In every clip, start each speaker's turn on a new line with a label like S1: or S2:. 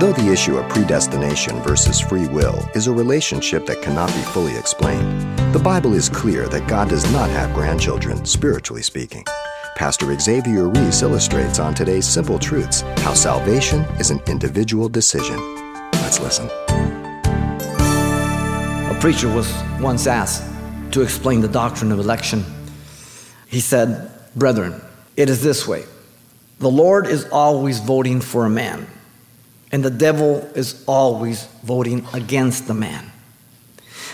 S1: Though the issue of predestination versus free will is a relationship that cannot be fully explained, the Bible is clear that God does not have grandchildren, spiritually speaking. Pastor Xavier Reese illustrates on today's Simple Truths how salvation is an individual decision. Let's listen.
S2: A preacher was once asked to explain the doctrine of election. He said, Brethren, it is this way the Lord is always voting for a man, and the devil is always voting against the man.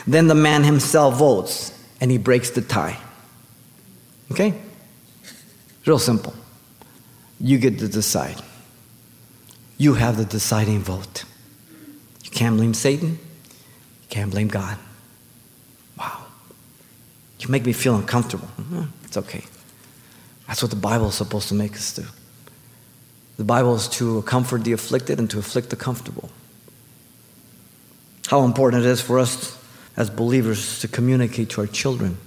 S2: Then the man himself votes, and he breaks the tie. Okay? Real simple. You get to decide. You have the deciding vote. You can't blame Satan. You can't blame God. Wow. You make me feel uncomfortable. It's okay. That's what the Bible is supposed to make us do. The Bible is to comfort the afflicted and to afflict the comfortable. How important it is for us as believers to communicate to our children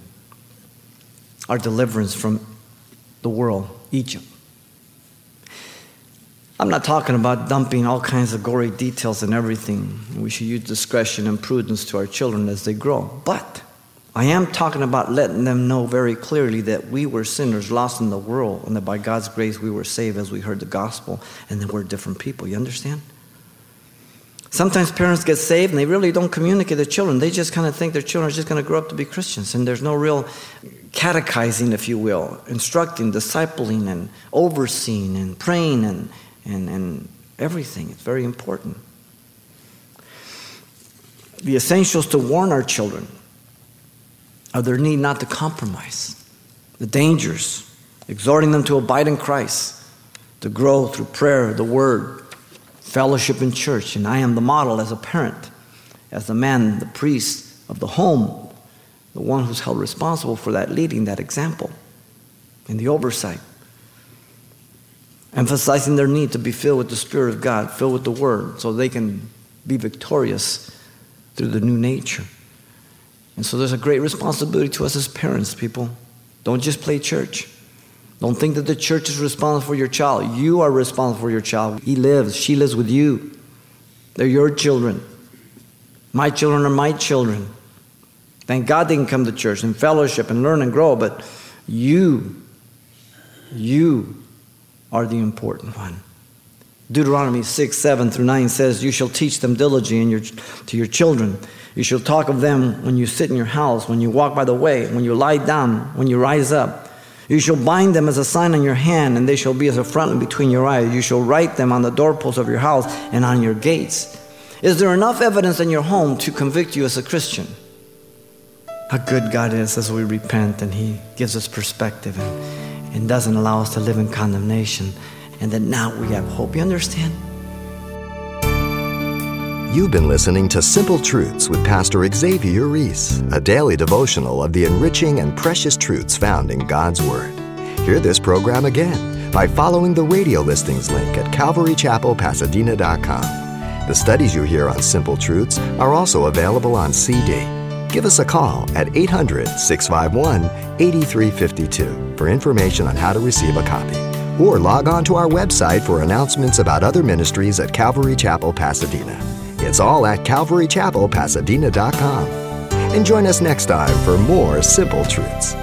S2: our deliverance from the world, Egypt. I'm not talking about dumping all kinds of gory details and everything. We should use discretion and prudence to our children as they grow. But I am talking about letting them know very clearly that we were sinners lost in the world and that by God's grace we were saved as we heard the gospel and that we're different people. You understand? Sometimes parents get saved and they really don't communicate to children. They just kind of think their children are just going to grow up to be Christians and there's no real catechizing, if you will, instructing, discipling, and overseeing, and praying, and, and, and everything. It's very important. The essentials to warn our children of their need not to compromise, the dangers, exhorting them to abide in Christ, to grow through prayer, the word, fellowship in church. And I am the model as a parent, as the man, the priest of the home, the one who's held responsible for that leading, that example, and the oversight. Emphasizing their need to be filled with the Spirit of God, filled with the Word, so they can be victorious through the new nature. And so there's a great responsibility to us as parents, people. Don't just play church. Don't think that the church is responsible for your child. You are responsible for your child. He lives, she lives with you. They're your children. My children are my children. Thank God they can come to church and fellowship and learn and grow, but you, you are the important one. Deuteronomy 6, 7 through 9 says, You shall teach them diligently to your children. You shall talk of them when you sit in your house, when you walk by the way, when you lie down, when you rise up. You shall bind them as a sign on your hand, and they shall be as a frontlet between your eyes. You shall write them on the doorposts of your house and on your gates. Is there enough evidence in your home to convict you as a Christian? How good God is as we repent and He gives us perspective and, and doesn't allow us to live in condemnation, and that now we have hope. You understand?
S1: You've been listening to Simple Truths with Pastor Xavier Reese, a daily devotional of the enriching and precious truths found in God's Word. Hear this program again by following the radio listings link at calvarychapelpasadena.com. The studies you hear on Simple Truths are also available on CD. Give us a call at 800 651 8352 for information on how to receive a copy. Or log on to our website for announcements about other ministries at Calvary Chapel, Pasadena. It's all at calvarychapelpasadena.com. And join us next time for more simple truths.